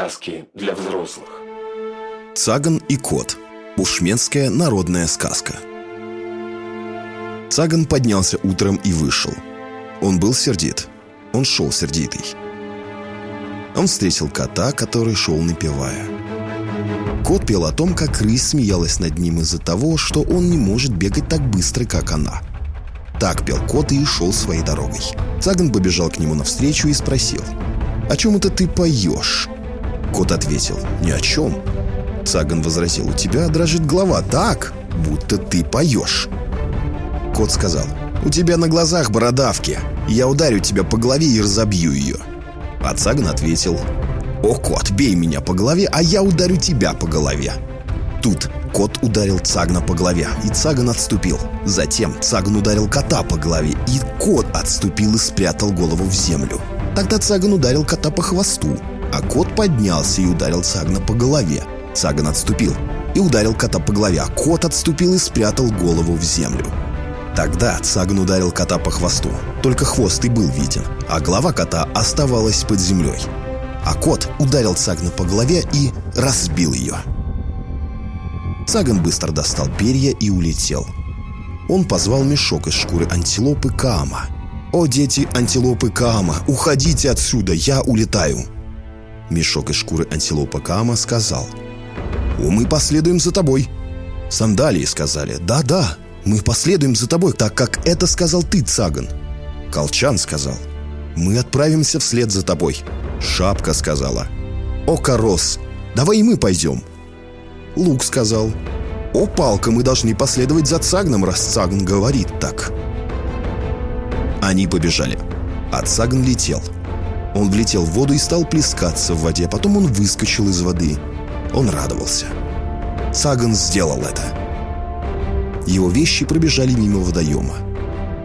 Сказки для взрослых. Цаган и кот. Бушменская народная сказка. Цаган поднялся утром и вышел. Он был сердит. Он шел сердитый. Он встретил кота, который шел напевая. Кот пел о том, как рысь смеялась над ним из-за того, что он не может бегать так быстро, как она. Так пел кот и шел своей дорогой. Цаган побежал к нему навстречу и спросил, «О чем это ты поешь?» Кот ответил, «Ни о чем». Цаган возразил, «У тебя дрожит голова так, будто ты поешь». Кот сказал, «У тебя на глазах бородавки. Я ударю тебя по голове и разобью ее». А Цаган ответил, «О, кот, бей меня по голове, а я ударю тебя по голове». Тут кот ударил Цагна по голове, и Цаган отступил. Затем Цаган ударил кота по голове, и кот отступил и спрятал голову в землю. Тогда Цаган ударил кота по хвосту, а кот поднялся и ударил Цагна по голове. Цаган отступил и ударил кота по голове, а кот отступил и спрятал голову в землю. Тогда Цаган ударил кота по хвосту. Только хвост и был виден, а голова кота оставалась под землей. А кот ударил Цагна по голове и разбил ее. Цаган быстро достал перья и улетел. Он позвал мешок из шкуры антилопы Каама. «О, дети антилопы Каама, уходите отсюда, я улетаю!» Мешок из шкуры антилопы Каама сказал «О, мы последуем за тобой!» Сандалии сказали «Да-да, мы последуем за тобой, так как это сказал ты, Цаган!» Колчан сказал «Мы отправимся вслед за тобой!» Шапка сказала «О, Корос, давай и мы пойдем!» Лук сказал «О, Палка, мы должны последовать за Цагном, раз Цагн говорит так!» Они побежали, а Цагн летел. Он влетел в воду и стал плескаться в воде, потом он выскочил из воды. Он радовался. Цаган сделал это. Его вещи пробежали мимо водоема.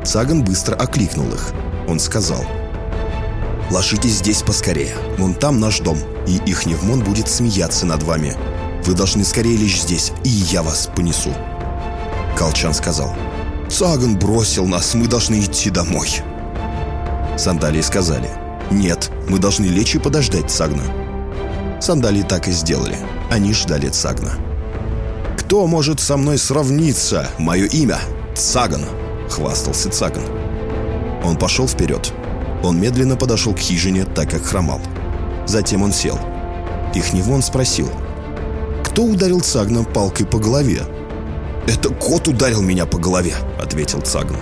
Цаган быстро окликнул их. Он сказал «Ложитесь здесь поскорее. Вон там наш дом, и их Невмон будет смеяться над вами. Вы должны скорее лечь здесь, и я вас понесу». Колчан сказал «Цаган бросил нас, мы должны идти домой». Сандалии сказали «Нет, мы должны лечь и подождать Цагна». Сандалии так и сделали. Они ждали Цагна. «Кто может со мной сравниться? Мое имя — Цаган», — хвастался Цаган. Он пошел вперед. Он медленно подошел к хижине, так как хромал. Затем он сел. Ихневон спросил, «Кто ударил Цагна палкой по голове?» «Это кот ударил меня по голове», — ответил Цаган.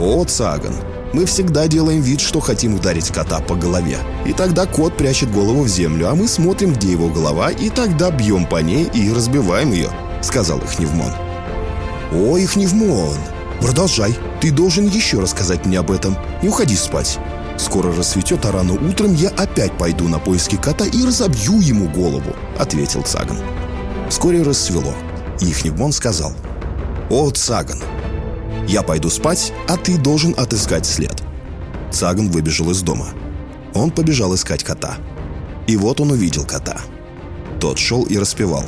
«О, Цаган, мы всегда делаем вид, что хотим ударить кота по голове. И тогда кот прячет голову в землю, а мы смотрим, где его голова, и тогда бьем по ней и разбиваем ее», — сказал Ихневмон. «О, Ихневмон, продолжай. Ты должен еще рассказать мне об этом. Не уходи спать. Скоро рассветет, а рано утром я опять пойду на поиски кота и разобью ему голову», — ответил Цаган. Вскоре рассвело. Ихневмон сказал, «О, Цаган, я пойду спать, а ты должен отыскать след». Цаган выбежал из дома. Он побежал искать кота. И вот он увидел кота. Тот шел и распевал.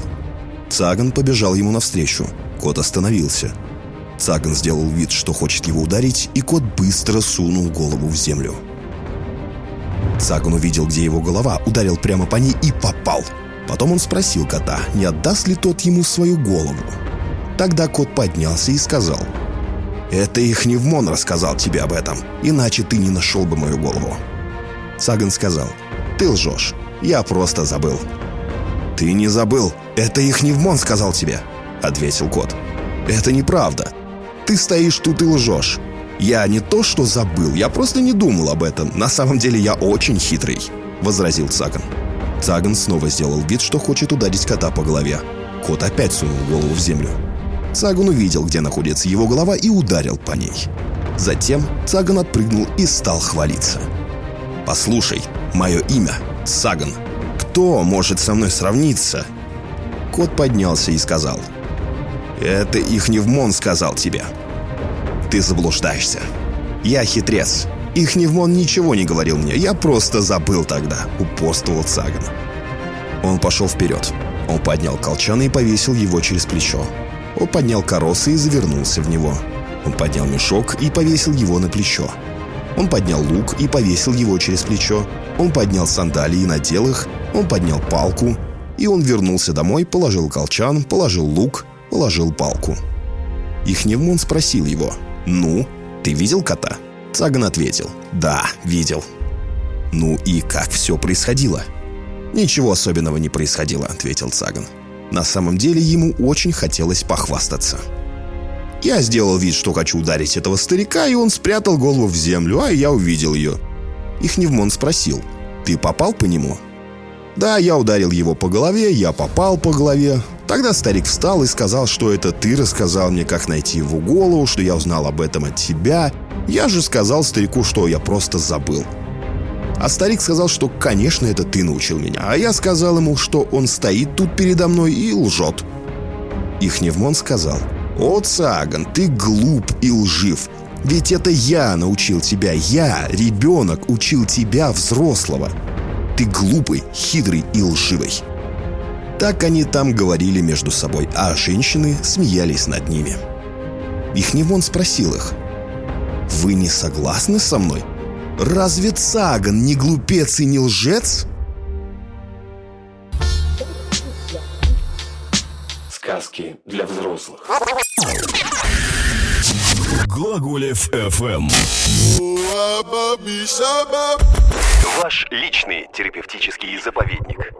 Цаган побежал ему навстречу. Кот остановился. Цаган сделал вид, что хочет его ударить, и кот быстро сунул голову в землю. Цаган увидел, где его голова, ударил прямо по ней и попал – Потом он спросил кота, не отдаст ли тот ему свою голову. Тогда кот поднялся и сказал, «Это их Невмон рассказал тебе об этом, иначе ты не нашел бы мою голову». Саган сказал, «Ты лжешь, я просто забыл». «Ты не забыл, это их Невмон сказал тебе», — ответил кот. «Это неправда. Ты стоишь тут и лжешь. Я не то что забыл, я просто не думал об этом. На самом деле я очень хитрый», — возразил Саган. Цаган снова сделал вид, что хочет ударить кота по голове. Кот опять сунул голову в землю. Цаган увидел, где находится его голова, и ударил по ней. Затем Цаган отпрыгнул и стал хвалиться. «Послушай, мое имя — Цаган. Кто может со мной сравниться?» Кот поднялся и сказал. «Это их Невмон сказал тебе. Ты заблуждаешься. Я хитрец, их Невмон ничего не говорил мне, я просто забыл тогда», — упорствовал Цаган. Он пошел вперед. Он поднял колчан и повесил его через плечо. Он поднял коросы и завернулся в него. Он поднял мешок и повесил его на плечо. Он поднял лук и повесил его через плечо. Он поднял сандалии и надел их. Он поднял палку. И он вернулся домой, положил колчан, положил лук, положил палку. Ихневмон спросил его, «Ну, ты видел кота?» Цаган ответил, «Да, видел». «Ну и как все происходило?» «Ничего особенного не происходило», — ответил Цаган. На самом деле ему очень хотелось похвастаться. Я сделал вид, что хочу ударить этого старика, и он спрятал голову в землю, а я увидел ее. Ихневмон спросил, «Ты попал по нему?» «Да, я ударил его по голове, я попал по голове». Тогда старик встал и сказал, что это ты рассказал мне, как найти его голову, что я узнал об этом от тебя. Я же сказал старику, что я просто забыл. А старик сказал, что, конечно, это ты научил меня. А я сказал ему, что он стоит тут передо мной и лжет. Ихневмон сказал, «О, Цаган, ты глуп и лжив. Ведь это я научил тебя, я, ребенок, учил тебя, взрослого. Ты глупый, хитрый и лживый». Так они там говорили между собой, а женщины смеялись над ними. Ихневон спросил их, «Вы не согласны со мной? Разве Цаган не глупец и не лжец?» Сказки для взрослых. Глаголев FM. Ваш личный терапевтический заповедник.